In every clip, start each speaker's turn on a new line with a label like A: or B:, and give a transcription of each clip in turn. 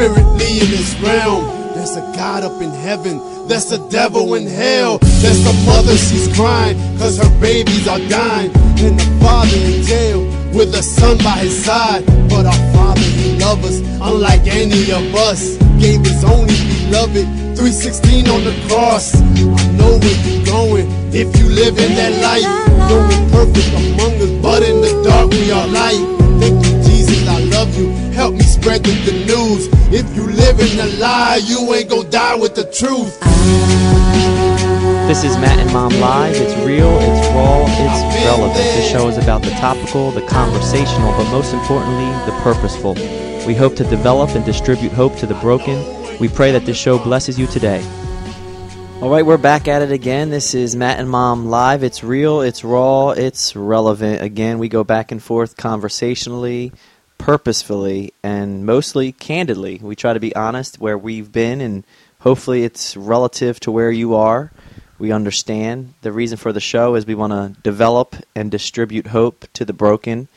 A: spiritly in this realm. There's a God up in heaven, there's a devil in hell. There's a mother, she's crying, cause her babies are dying. And the father in jail with a son by his side. But our father, he loves us, unlike any of us. Gave his only beloved, 316 on the cross. I know where you're going if you live in that light. No one perfect among us, but in the dark we are light. Thank you, Jesus, I love you. Help me spread the good news. If you live in a lie, you ain't gonna die with the truth.
B: This is Matt and Mom Live. It's real, it's raw, it's relevant. This show is about the topical, the conversational, but most importantly, the purposeful. We hope to develop and distribute hope to the broken. We pray that this show blesses you today. All right, we're back at it again. This is Matt and Mom Live. It's real, it's raw, it's relevant. Again, we go back and forth conversationally, purposefully, and mostly candidly. We try to be honest where we've been, and hopefully it's relative to where you are. We understand. The reason for the show is we want to develop and distribute hope to the broken.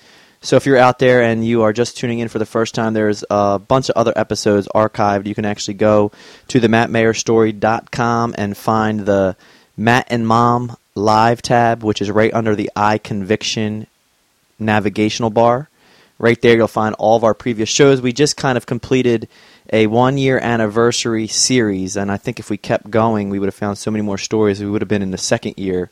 B: So if you're out there and you are just tuning in for the first time, there's a bunch of other episodes archived. You can actually go to the mattmayerstory.com and find the Matt and Mom live tab, which is right under the I Conviction navigational bar. Right there, you'll find all of our previous shows. We just kind of completed a one year anniversary series, and I think if we kept going, we would have found so many more stories. We would have been in the second year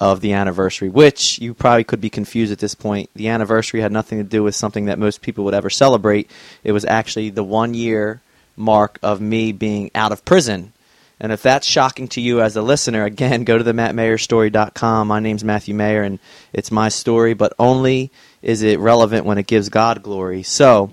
B: of the anniversary, which you probably could be confused at this point. The anniversary had nothing to do with something that most people would ever celebrate. It was actually the one year mark of me being out of prison. And if that's shocking to you as a listener, again, go to the mattmayerstory.com. My name's Matthew Mayer, and it's my story, but only is it relevant when it gives God glory. So,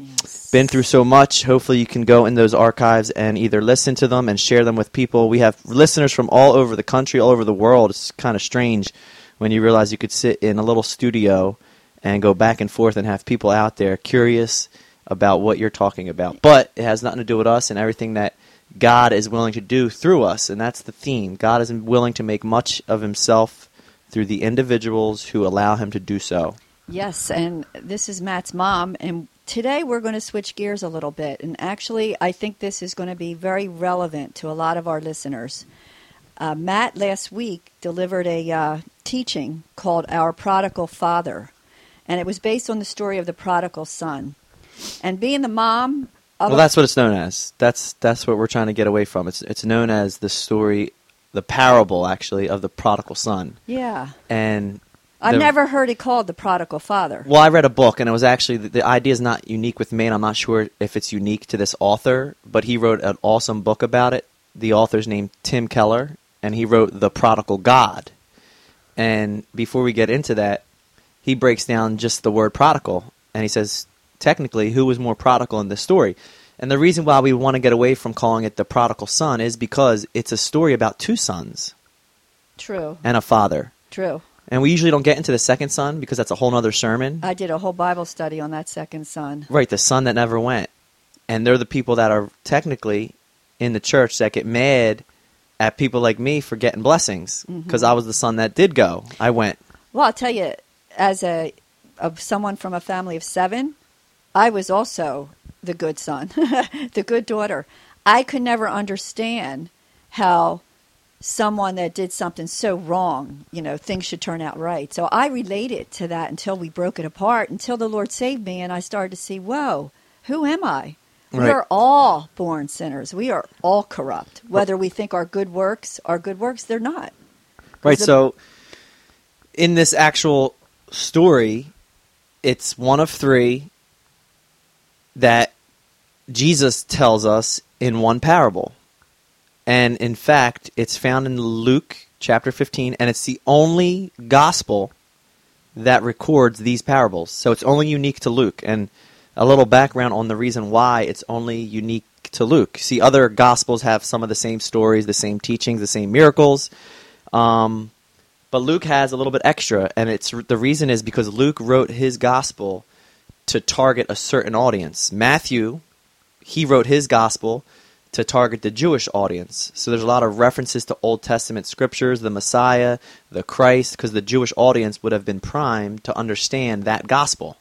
B: been through so much. Hopefully, you can go in those archives and either listen to them and share them with people. We have listeners from all over the country, all over the world. It's kind of strange when you realize you could sit in a little studio and go back and forth and have people out there curious about what you're talking about. But it has nothing to do with us and everything that God is willing to do through us, and that's the theme. God is willing to make much of himself through the individuals who allow him to do so.
C: Yes, and this is Matt's mom, and today we're going to switch gears a little bit. And actually, I think this is going to be very relevant to a lot of our listeners. Uh, Matt last week delivered a uh, teaching called Our Prodigal Father, and it was based on the story of the prodigal son. And being the mom of
B: Well, that's what it's known as. That's that's what we're trying to get away from. It's it's known as the story, the parable actually of the prodigal son.
C: yeah,
B: And
C: I've
B: the-
C: never heard it called the prodigal father.
B: Well, I read a book, and it was actually the, the idea is not unique with me, and I'm not sure if it's unique to this author, but he wrote an awesome book about it. The author's named Tim Keller, and he wrote The Prodigal God. And before we get into that, he breaks down just the word prodigal, and he says, technically, who was more prodigal in this story? And the reason why we want to get away from calling it the prodigal son is because it's a story about two sons
C: True,
B: and a father.
C: true.
B: And we usually don't get into the second son because that's a whole other sermon.
C: I did a whole Bible study on that second son.
B: Right, the son that never went. And they're the people that are technically in the church that get mad at people like me for getting blessings mm-hmm. because I was the son that did go. I went.
C: Well, I'll tell you, as a of someone from a family of seven, I was also the good son, the good daughter. I could never understand how someone that did something so wrong, you know, things should turn out right. So I related to that until we broke it apart, until the Lord saved me, and I started to see, whoa, who am I? We are all born sinners. We are all corrupt. Whether we think our good works are good works, they're not.
B: Right,
C: the-
B: so in this actual story, it's one of three that Jesus tells us in one parable. And in fact, it's found in Luke chapter 15, and it's the only gospel that records these parables. So it's only unique to Luke. And a little background on the reason why it's only unique to Luke. See, other gospels have some of the same stories, the same teachings, the same miracles. Um, but Luke has a little bit extra, and it's the reason is because Luke wrote his gospel to target a certain audience. Matthew, he wrote his gospel to target the Jewish audience. So there's a lot of references to Old Testament scriptures, the Messiah, the Christ, because the Jewish audience would have been primed to understand that gospel.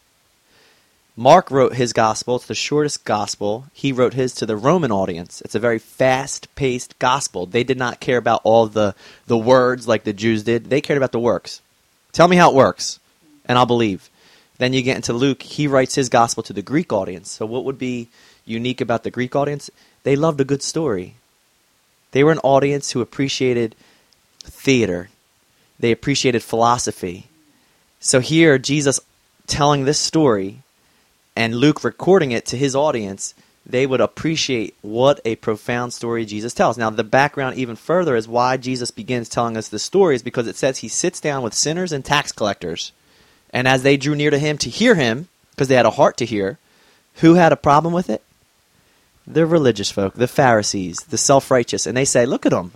B: Mark wrote his gospel. It's the shortest gospel. He wrote his to the Roman audience. It's a very fast-paced gospel. They did not care about all the the words like the Jews did. They cared about the works. Tell me how it works, and I'll believe. Then you get into Luke. He writes his gospel to the Greek audience. So what would be unique about the Greek audience? They loved a good story. They were an audience who appreciated theater. They appreciated philosophy. So here Jesus telling this story and Luke recording it to his audience, they would appreciate what a profound story Jesus tells. Now, the background even further is why Jesus begins telling us this story is because it says he sits down with sinners and tax collectors. And as they drew near to him to hear him, because they had a heart to hear, who had a problem with it? The religious folk, the Pharisees, the self righteous. And they say, look at him.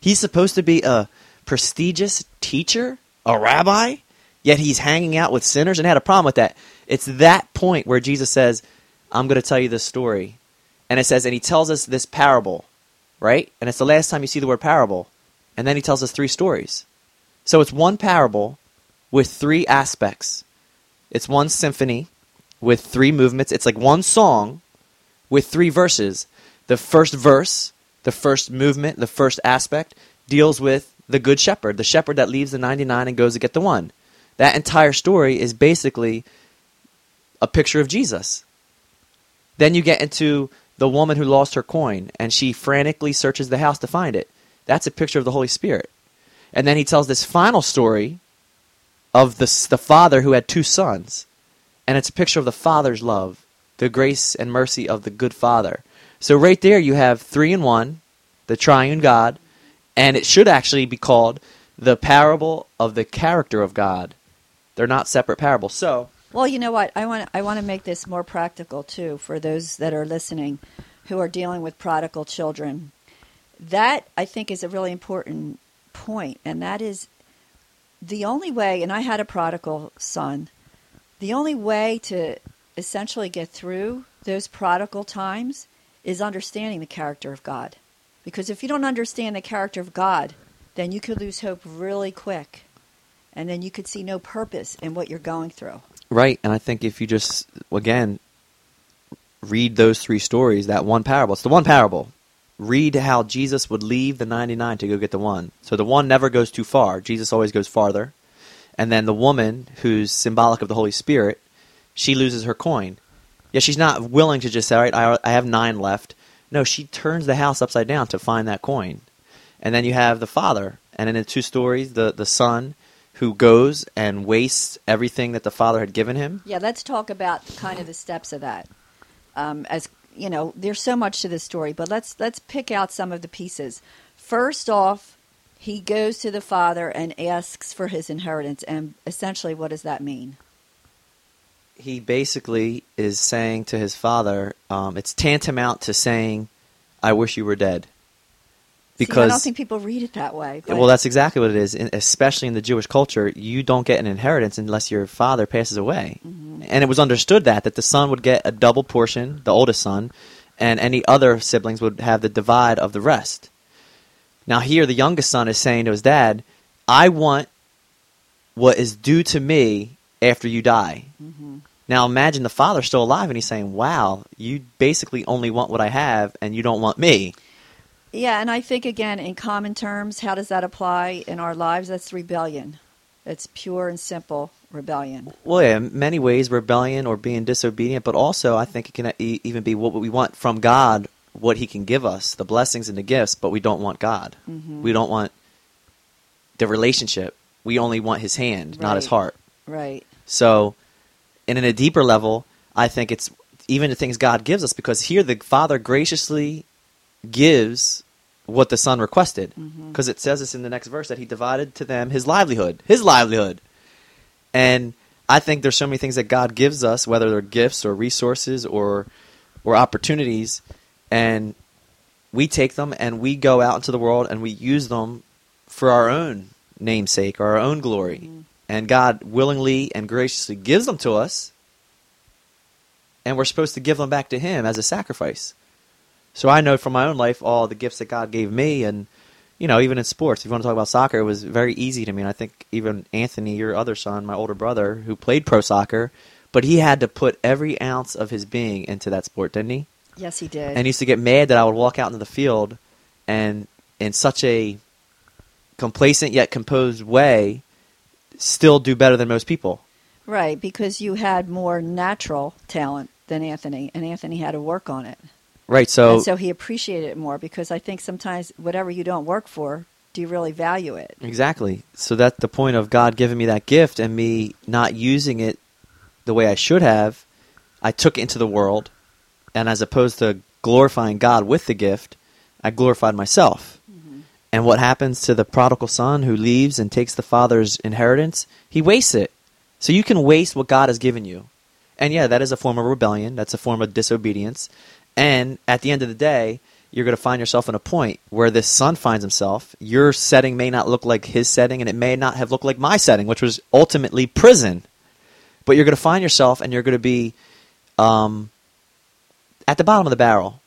B: He's supposed to be a prestigious teacher, a rabbi, yet he's hanging out with sinners and had a problem with that. It's that point where Jesus says, I'm going to tell you this story. And it says, and he tells us this parable, right? And it's the last time you see the word parable. And then he tells us three stories. So it's one parable with three aspects. It's one symphony with three movements. It's like one song with three verses. The first verse, the first movement, the first aspect deals with the good shepherd, the shepherd that leaves the 99 and goes to get the one. That entire story is basically a picture of Jesus. Then you get into the woman who lost her coin and she frantically searches the house to find it. That's a picture of the Holy Spirit. And then he tells this final story of the, the father who had two sons. And it's a picture of the father's love, the grace and mercy of the good father. So, right there, you have three in one, the triune God, and it should actually be called the parable of the character of God. They're not separate parables. So,
C: Well, you know what? I want I want to make this more practical too for those that are listening who are dealing with prodigal children. That I think is a really important point and that is the only way and I had a prodigal son. The only way to essentially get through those prodigal times is understanding the character of God. Because if you don't understand the character of God, then you could lose hope really quick. And then you could see no purpose in what you're going through.
B: Right, and I think if you just again read those three stories, that one parable, it's the one parable. Read how Jesus would leave the 99 to go get the one. So the one never goes too far. Jesus always goes farther. And then the woman, who's symbolic of the Holy Spirit, she loses her coin. Yeah, she's not willing to just say, all right, I, I have nine left. No, she turns the house upside down to find that coin. And then you have the father. And in the two stories, the, the son who goes and wastes everything that the father had given him.
C: Yeah, let's talk about kind of the steps of that. Um, as you know, there's so much to this story, but let's let's pick out some of the pieces. First off, he goes to the father and asks for his inheritance, and essentially, what does that mean?
B: He basically is saying to his father, um, it's tantamount to saying, I wish you were dead.
C: See, I don't think people read it that way. but-
B: Well, that's exactly what it is. In, especially in the Jewish culture, you don't get an inheritance unless your father passes away.
C: Mm-hmm.
B: And it was understood that that the son would get a double portion, the oldest son, and any other siblings would have the divide of the rest. Now here, the youngest son is saying to his dad, "I want what is due to me after you die."
C: Mm-hmm.
B: Now imagine the father's still alive, and he's saying, "Wow, you basically only want what I have, and you don't want me."
C: Yeah, and I think again, in common terms, how does that apply in our lives? That's rebellion. It's pure and simple rebellion.
B: Well, yeah, in many ways, rebellion or being disobedient, but also I think it can e- even be what we want from God, what He can give us, the blessings and the gifts, but we don't want God.
C: Mhm.
B: We don't want the relationship. We only want His hand, not His heart.
C: Right.
B: So, and in a deeper level, I think it's even the things God gives us, because here the Father graciously gives what the Son requested, because it says this in the next verse that He divided to them His livelihood, His livelihood. And I think there's so many things that God gives us, whether they're gifts or resources or or opportunities, and we take them and we go out into the world and we use them for our own namesake or our own glory.
C: Mhm.
B: And God willingly and graciously gives them to us, and we're supposed to give them back to Him as a sacrifice. So I know from my own life all the gifts that God gave me, and you know, even in sports, if you want to talk about soccer, it was very easy to me. And I think even Anthony, your other son, my older brother, who played pro soccer, but he had to put every ounce of his being into that sport, didn't he?
C: Yes, he did.
B: And he used to get mad that I would walk out into the field and in such a complacent yet composed way still do better than most people.
C: right, because you had more natural talent than Anthony, and Anthony had to work on it.
B: Right, so,
C: and so he appreciated it more because I think sometimes whatever you don't work for, do you really value it?
B: exactly. So that's the point of God giving me that gift and me not using it the way I should have. I took it into the world and as opposed to glorifying God with the gift, I glorified myself. And what happens to the prodigal son who leaves and takes the father's inheritance? He wastes it. So you can waste what God has given you. And yeah, that is a form of rebellion. That's a form of disobedience. And at the end of the day, you're going to find yourself in a point where this son finds himself. Your setting may not look like his setting, and it may not have looked like my setting, which was ultimately prison. But you're going to find yourself, and you're going to be um, at the bottom of the barrel,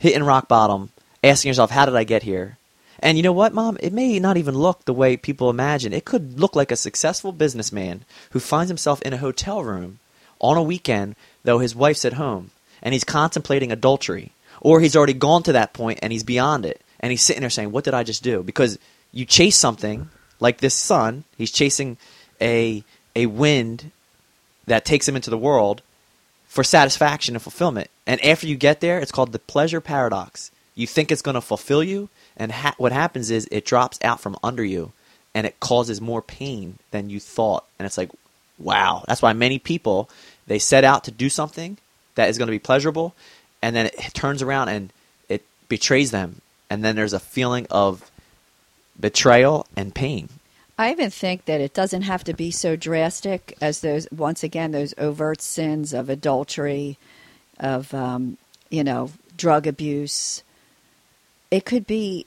B: hitting rock bottom, asking yourself, "How did I get here?" And you know what, Mom? It may not even look the way people imagine. It could look like a successful businessman who finds himself in a hotel room on a weekend, though his wife's at home, and he's contemplating adultery. Or he's already gone to that point and he's beyond it. And he's sitting there saying, What did I just do? Because you chase something like this son, he's chasing a, a wind that takes him into the world for satisfaction and fulfillment. And after you get there, it's called the pleasure paradox. You think it's going to fulfill you, and ha- what happens is it drops out from under you, and it causes more pain than you thought. And it's like, wow. That's why many people they set out to do something that is going to be pleasurable, and then it turns around and it betrays them, and then there's a feeling of betrayal and pain.
C: I even think that it doesn't have to be so drastic as those, once again, those overt sins of adultery, of, um, you know, drug abuse. It could be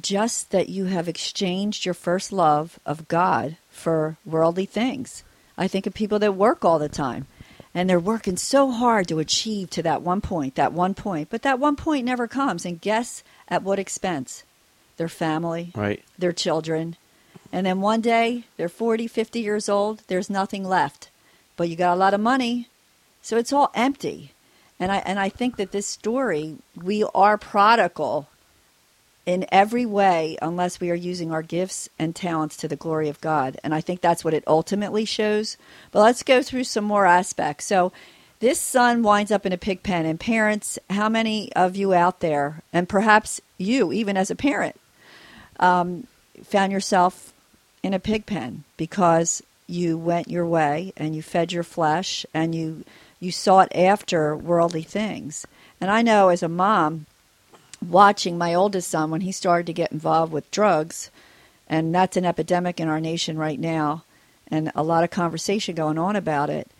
C: just that you have exchanged your first love of God for worldly things. I think of people that work all the time and they're working so hard to achieve to that one point, that one point, but that one point never comes. And guess at what expense? Their family,
B: Right.
C: their children. And then one day they're 40, 50 years old, there's nothing left. But you got a lot of money, so it's all empty. And I and I think that this story, we are prodigal in every way unless we are using our gifts and talents to the glory of God. And I think that's what it ultimately shows. But let's go through some more aspects. So this son winds up in a pig pen and parents, how many of you out there and perhaps you even as a parent um, found yourself in a pig pen because you went your way and you fed your flesh and you you sought after worldly things. And I know as a mom, watching my oldest son when he started to get involved with drugs, and that's an epidemic in our nation right now, and a lot of conversation going on about it.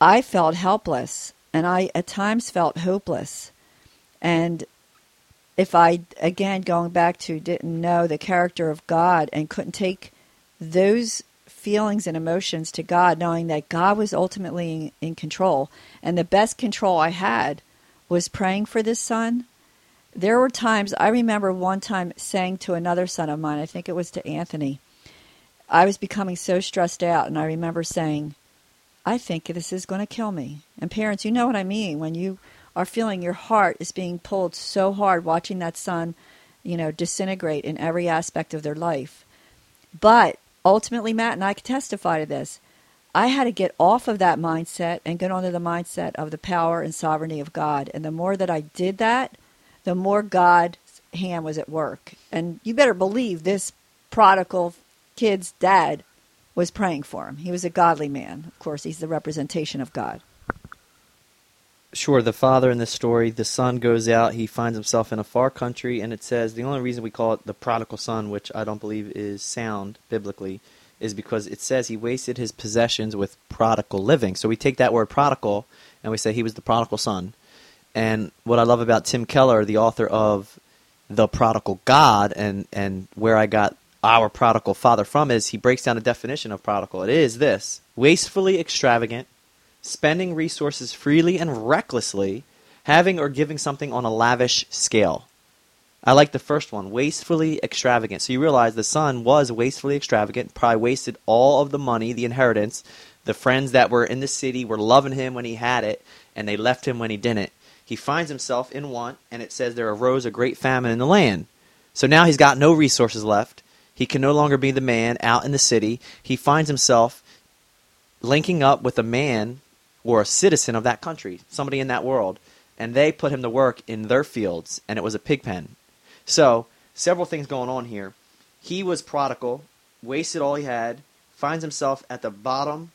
C: I felt helpless, and I at times felt hopeless. And if I, again, going back to didn't know the character of God and couldn't take those feelings and emotions to God, knowing that God was ultimately in, in control, and the best control I had was praying for this son. There were times, I remember one time saying to another son of mine, I think it was to Anthony, I was becoming so stressed out, and I remember saying, I think this is going to kill me. And parents, you know what I mean when you are feeling your heart is being pulled so hard watching that son, you know, disintegrate in every aspect of their life. But ultimately, Matt and I can testify to this. I had to get off of that mindset and get onto the mindset of the power and sovereignty of God. And the more that I did that, the more God's hand was at work. And you better believe this prodigal kid's dad was praying for him. He was a godly man. Of course, he's the representation of God.
B: Sure, the father in this story, the son goes out, he finds himself in a far country, and it says the only reason we call it the prodigal son, which I don't believe is sound biblically, is because it says he wasted his possessions with prodigal living. So we take that word prodigal and we say he was the prodigal son. And what I love about Tim Keller, the author of The Prodigal God, and, and where I got our prodigal father from, is he breaks down a definition of prodigal. It is this wastefully extravagant, spending resources freely and recklessly, having or giving something on a lavish scale. I like the first one, wastefully extravagant. So you realize the son was wastefully extravagant, probably wasted all of the money, the inheritance, The friends that were in the city were loving him when he had it, and they left him when he didn't. He finds himself in want, and it says there arose a great famine in the land. So now he's got no resources left. He can no longer be the man out in the city. He finds himself linking up with a man or a citizen of that country, somebody in that world, and they put him to work in their fields, and it was a pig pen. So, several things going on here. He was prodigal, wasted all he had, finds himself at the bottom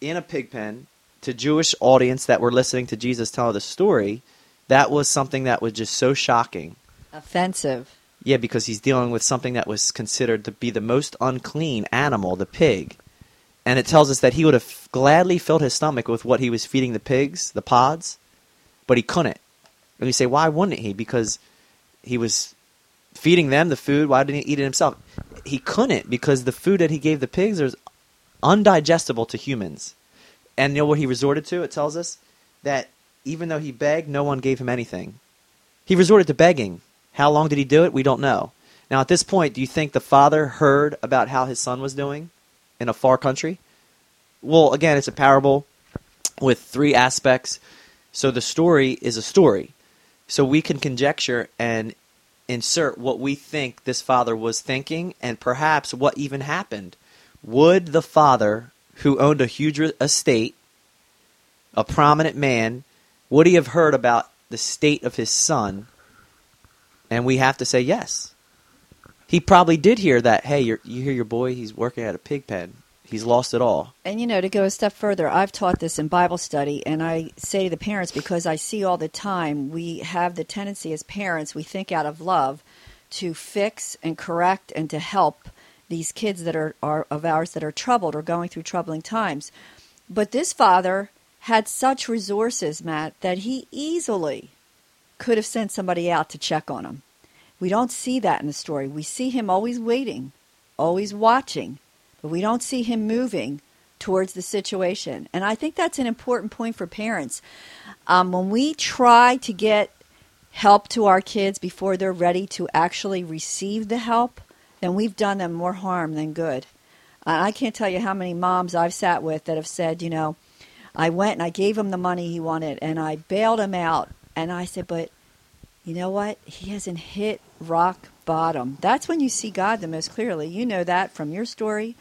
B: in a pig pen. To Jewish audience that were listening to Jesus tell the story, that was something that was just so shocking.
C: Offensive.
B: Yeah, because he's dealing with something that was considered to be the most unclean animal, the pig. And it tells us that he would have gladly filled his stomach with what he was feeding the pigs, the pods, but he couldn't. And you say, why wouldn't he? Because he was feeding them the food. Why didn't he eat it himself? He couldn't because the food that he gave the pigs was undigestible to humans. And you know what he resorted to? It tells us that even though he begged, no one gave him anything. He resorted to begging. How long did he do it? We don't know. Now, at this point, do you think the father heard about how his son was doing in a far country? Well, again, it's a parable with three aspects. So the story is a story. So we can conjecture and insert what we think this father was thinking and perhaps what even happened. Would the father, who owned a huge estate, a prominent man, would he have heard about the state of his son? And we have to say yes. He probably did hear that. Hey, you hear your boy? He's working at a pig pen. He's lost it all.
C: And you know, to go a step further, I've taught this in Bible study, and I say to the parents because I see all the time we have the tendency as parents, we think out of love to fix and correct and to help these kids that are, are of ours that are troubled or going through troubling times. But this father had such resources, Matt, that he easily could have sent somebody out to check on him. We don't see that in the story. We see him always waiting, always watching, but we don't see him moving towards the situation. And I think that's an important point for parents. Um, when we try to get help to our kids before they're ready to actually receive the help, then we've done them more harm than good. Uh, I can't tell you how many moms I've sat with that have said, you know, I went and I gave him the money he wanted and I bailed him out. And I said, but you know what? He hasn't hit rock bottom. That's when you see God the most clearly. You know that from your story.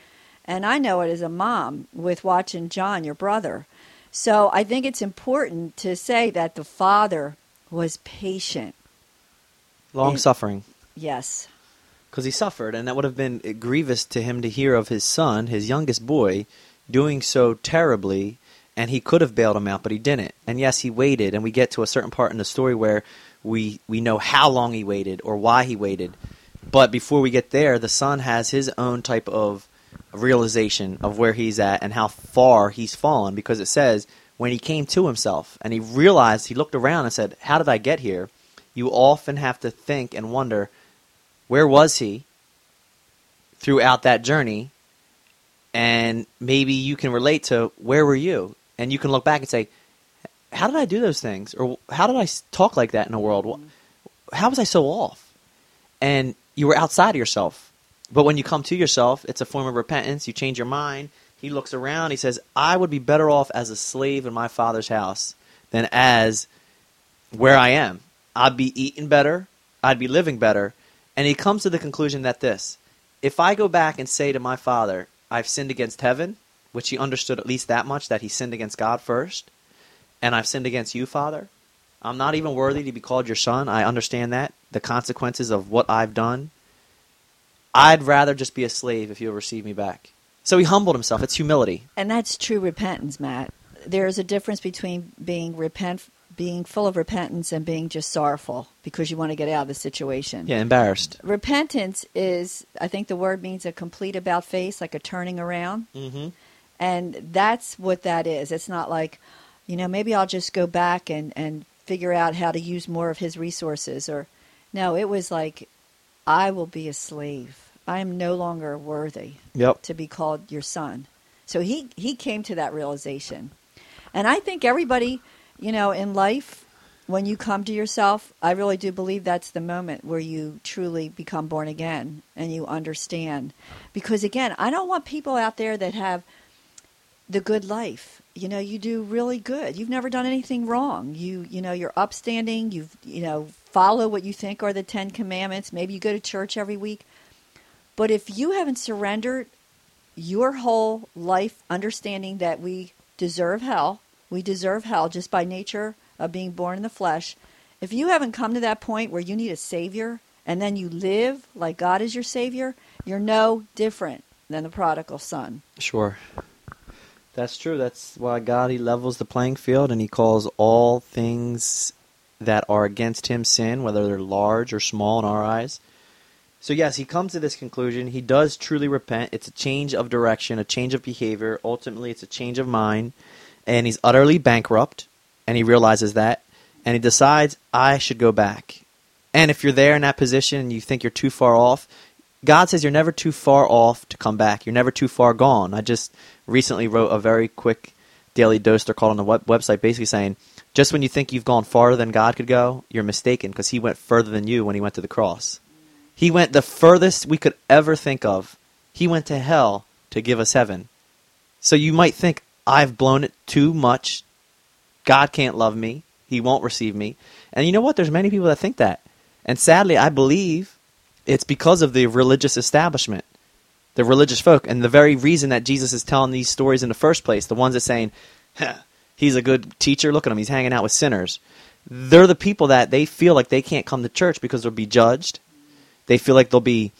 C: And I know it as a mom with watching John, your brother. So I think it's important to say that the father was patient.
B: Long suffering.
C: Yes.
B: Because he suffered, and that would have been grievous to him to hear of his son, his youngest boy, doing so terribly, and he could have bailed him out, but he didn't. And yes, he waited, and we get to a certain part in the story where we we know how long he waited or why he waited. But before we get there, the son has his own type of realization of where he's at and how far he's fallen because it says when he came to himself and he realized he looked around and said, "How did I get here?" You often have to think and wonder, where was he throughout that journey? And maybe you can relate to where were you? And you can look back and say, how did I do those things? Or how did I talk like that in the world? Mm-hmm. How was I so off? And you were outside of yourself. But when you come to yourself, it's a form of repentance. You change your mind. He looks around. He says, I would be better off as a slave in my father's house than as where I am. I'd be eating better. I'd be living better. And he comes to the conclusion that this if I go back and say to my father, I've sinned against heaven, which he understood at least that much, that he sinned against God first, and I've sinned against you, Father. I'm not even worthy to be called your son. I understand that, the consequences of what I've done. I'd rather just be a slave if you'll receive me back. So he humbled himself. It's humility.
C: And that's true repentance, Matt. There's a difference between being repent being full of repentance and being just sorrowful because you want to get out of the situation.
B: Yeah, embarrassed.
C: Repentance is, I think the word means a complete about face, like a turning around.
B: Mm-hmm.
C: And that's what that is. It's not like, you know, maybe I'll just go back and, and figure out how to use more of his resources. Or, no, it was like, I will be a slave. I am no longer worthy
B: yep.
C: to be called your son. So he, he came to that realization. And I think everybody, you know, in life, when you come to yourself, I really do believe that's the moment where you truly become born again and you understand. Because again, I don't want people out there that have the good life. You know, you do really good. You've never done anything wrong. You you know, you're upstanding. You've you know, follow what you think are the 10 commandments. Maybe you go to church every week. But if you haven't surrendered your whole life understanding that we deserve hell, we deserve hell just by nature of being born in the flesh. If you haven't come to that point where you need a savior and then you live like God is your savior, you're no different than the prodigal son.
B: Sure. That's true. That's why God he levels the playing field and he calls all things that are against him sin, whether they're large or small in our eyes. So yes, he comes to this conclusion. He does truly repent. It's a change of direction, a change of behavior. Ultimately, it's a change of mind, and he's utterly bankrupt, and he realizes that, and he decides I should go back. And if you're there in that position and you think you're too far off, God says you're never too far off to come back. You're never too far gone. I just recently wrote a very quick daily dose. They're called on the web- website, basically saying just when you think you've gone farther than God could go, you're mistaken because He went further than you when He went to the cross. He went the furthest we could ever think of. He went to hell to give us heaven. So you might think, I've blown it too much. God can't love me. He won't receive me. And you know what? There's many people that think that. And sadly, I believe it's because of the religious establishment, the religious folk, and the very reason that Jesus is telling these stories in the first place, the ones that saying, he's a good teacher, look at him, he's hanging out with sinners. They're the people that they feel like they can't come to church because they'll be judged. They feel like they'll be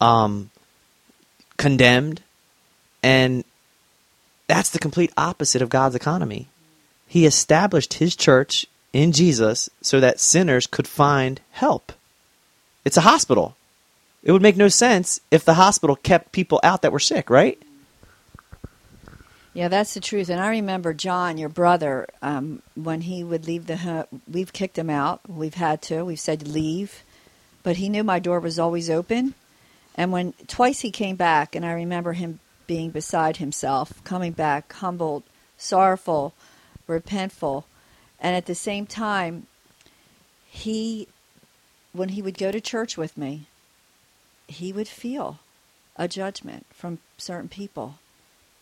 B: um, condemned. And that's the complete opposite of God's economy. He established his church in Jesus so that sinners could find help. It's a hospital. It would make no sense if the hospital kept people out that were sick, right?
C: Yeah, that's the truth. And I remember John, your brother, um, when he would leave the home, we've kicked him out. We've had to. We've said leave, but he knew my door was always open. And when twice he came back, and I remember him being beside himself, coming back humbled, sorrowful, repentful, and at the same time, he, when he would go to church with me, he would feel a judgment from certain people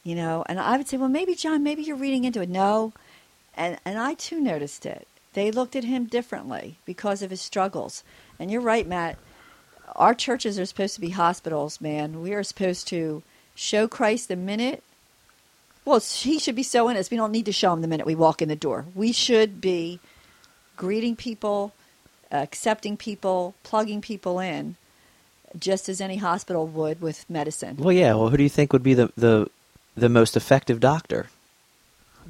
C: you know? And i would say well maybe john maybe you're reading into it. No. And and i too noticed it. They looked at him differently because of his struggles. And you're right matt. Our churches are supposed to be hospitals man. We are supposed to show christ the minute. Well he should be so in us. We don't need to show him the minute we walk in the door. We should be greeting people accepting people plugging people in just as any hospital would with medicine
B: Well, yeah. Well, who do you think would be the, the, the most effective doctor?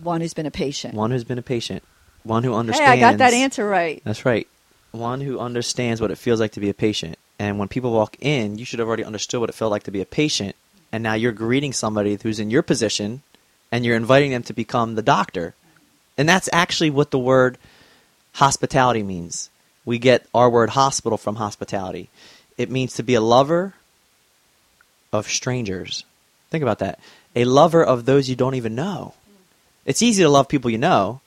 C: one who's been a patient
B: One who's been a patient, one who understands.
C: hey
B: understands.
C: i got that answer right
B: That's right. One who understands what it feels like to be a patient. And when people walk in, you should have already understood what it felt like to be a patient. And now you're greeting somebody who's in your position and you're inviting them to become the doctor. And that's actually what the word hospitality means. We get our word hospital from hospitality. It means to be a lover of strangers. Think about that. A lover of those you don't even know. It's easy to love people you know,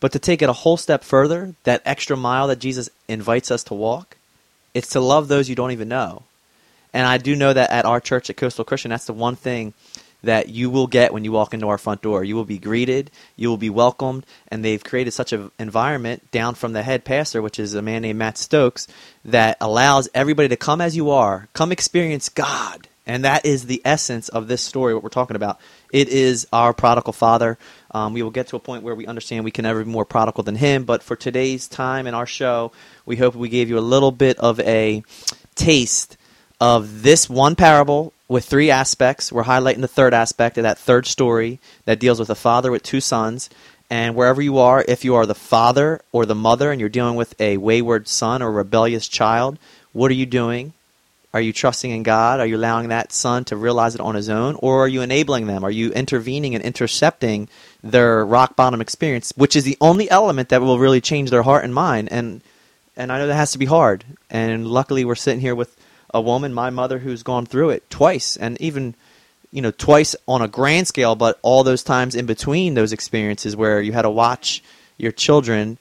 B: but to take it a whole step further, that extra mile that Jesus invites us to walk, it's to love those you don't even know. And I do know that at our church at Coastal Christian, that's the one thing that you will get when you walk into our front door. You will be greeted, you will be welcomed, and they've created such an environment down from the head pastor, which is a man named Matt Stokes, that allows everybody to come as you are, come experience God. And that is the essence of this story, what we're talking about. It is our prodigal father. Um, we will get to a point where we understand we can never be more prodigal than him. But for today's time in our show, we hope we gave you a little bit of a taste of this one parable with three aspects. We're highlighting the third aspect of that third story that deals with a father with two sons. And wherever you are, if you are the father or the mother and you're dealing with a wayward son or rebellious child, what are you doing? Are you trusting in God? Are you allowing that son to realize it on his own? Or are you enabling them? Are you intervening and intercepting their rock bottom experience, which is the only element that will really change their heart and mind? And and I know that has to be hard. And luckily we're sitting here with a woman, my mother, who's gone through it twice and even you know, twice on a grand scale, but all those times in between those experiences where you had to watch your children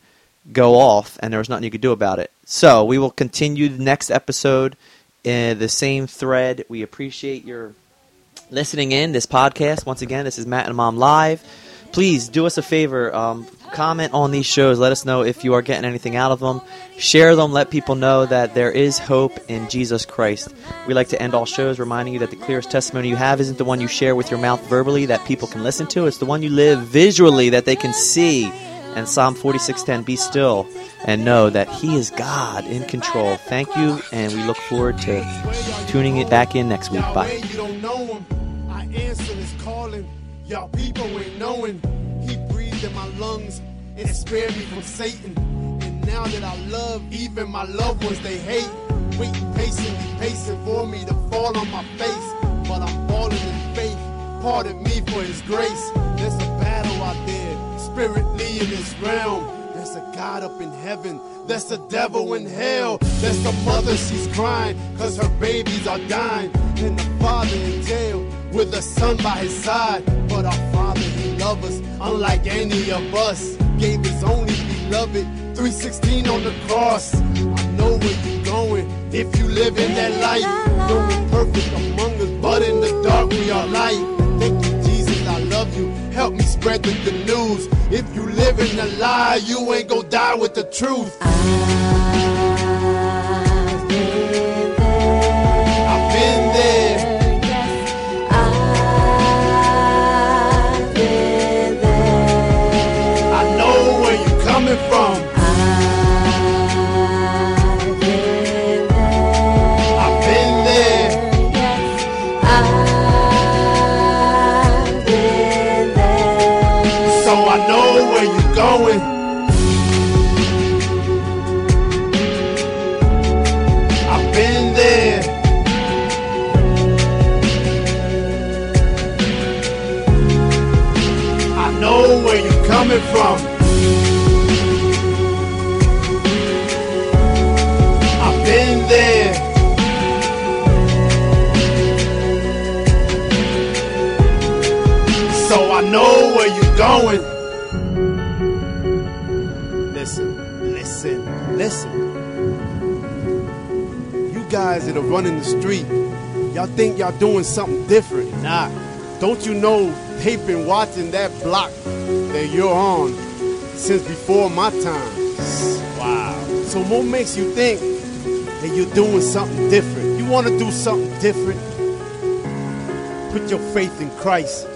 B: go off and there was nothing you could do about it. So we will continue the next episode in the same thread. We appreciate your listening in this podcast. Once again, this is Matt and Mom live. Please do us a favor. Um, comment on these shows. Let us know if you are getting anything out of them. Share them. Let people know that there is hope in Jesus Christ. We like to end all shows reminding you that the clearest testimony you have isn't the one you share with your mouth verbally that people can listen to. It's the one you live visually that they can see. And Psalm 46:10, be still and know that He is God in control. Thank you, and we look forward to tuning it back in next week. Bye.
A: And spared me from Satan. And now that I love even my loved ones, they hate. Waiting patiently, pacing for me to fall on my face. But I'm falling in faith. Pardon me for his grace. There's a battle out there, spiritly in this realm. There's a God up in heaven. There's the devil in hell. There's the mother, she's crying, cause her babies are dying. And the father in jail with a son by his side. But our father, he loves us, unlike any of us. Gave his only beloved, 316 on the cross. I know where you're going if you live in that light. No one perfect among us, but in the dark we are light. Thank you, Jesus, I love you. Help me spread the good news. If you live in the lie, you ain't gonna die with the truth. I've coming from. I've been there. So I know where you're going. Listen, listen, listen. You guys that are running the street, y'all think y'all doing something different. Nah. Don't you know they've been watching that block that you're on since before my time? Wow. So what makes you think that you're doing something different? You want to do something different? Put your faith in Christ.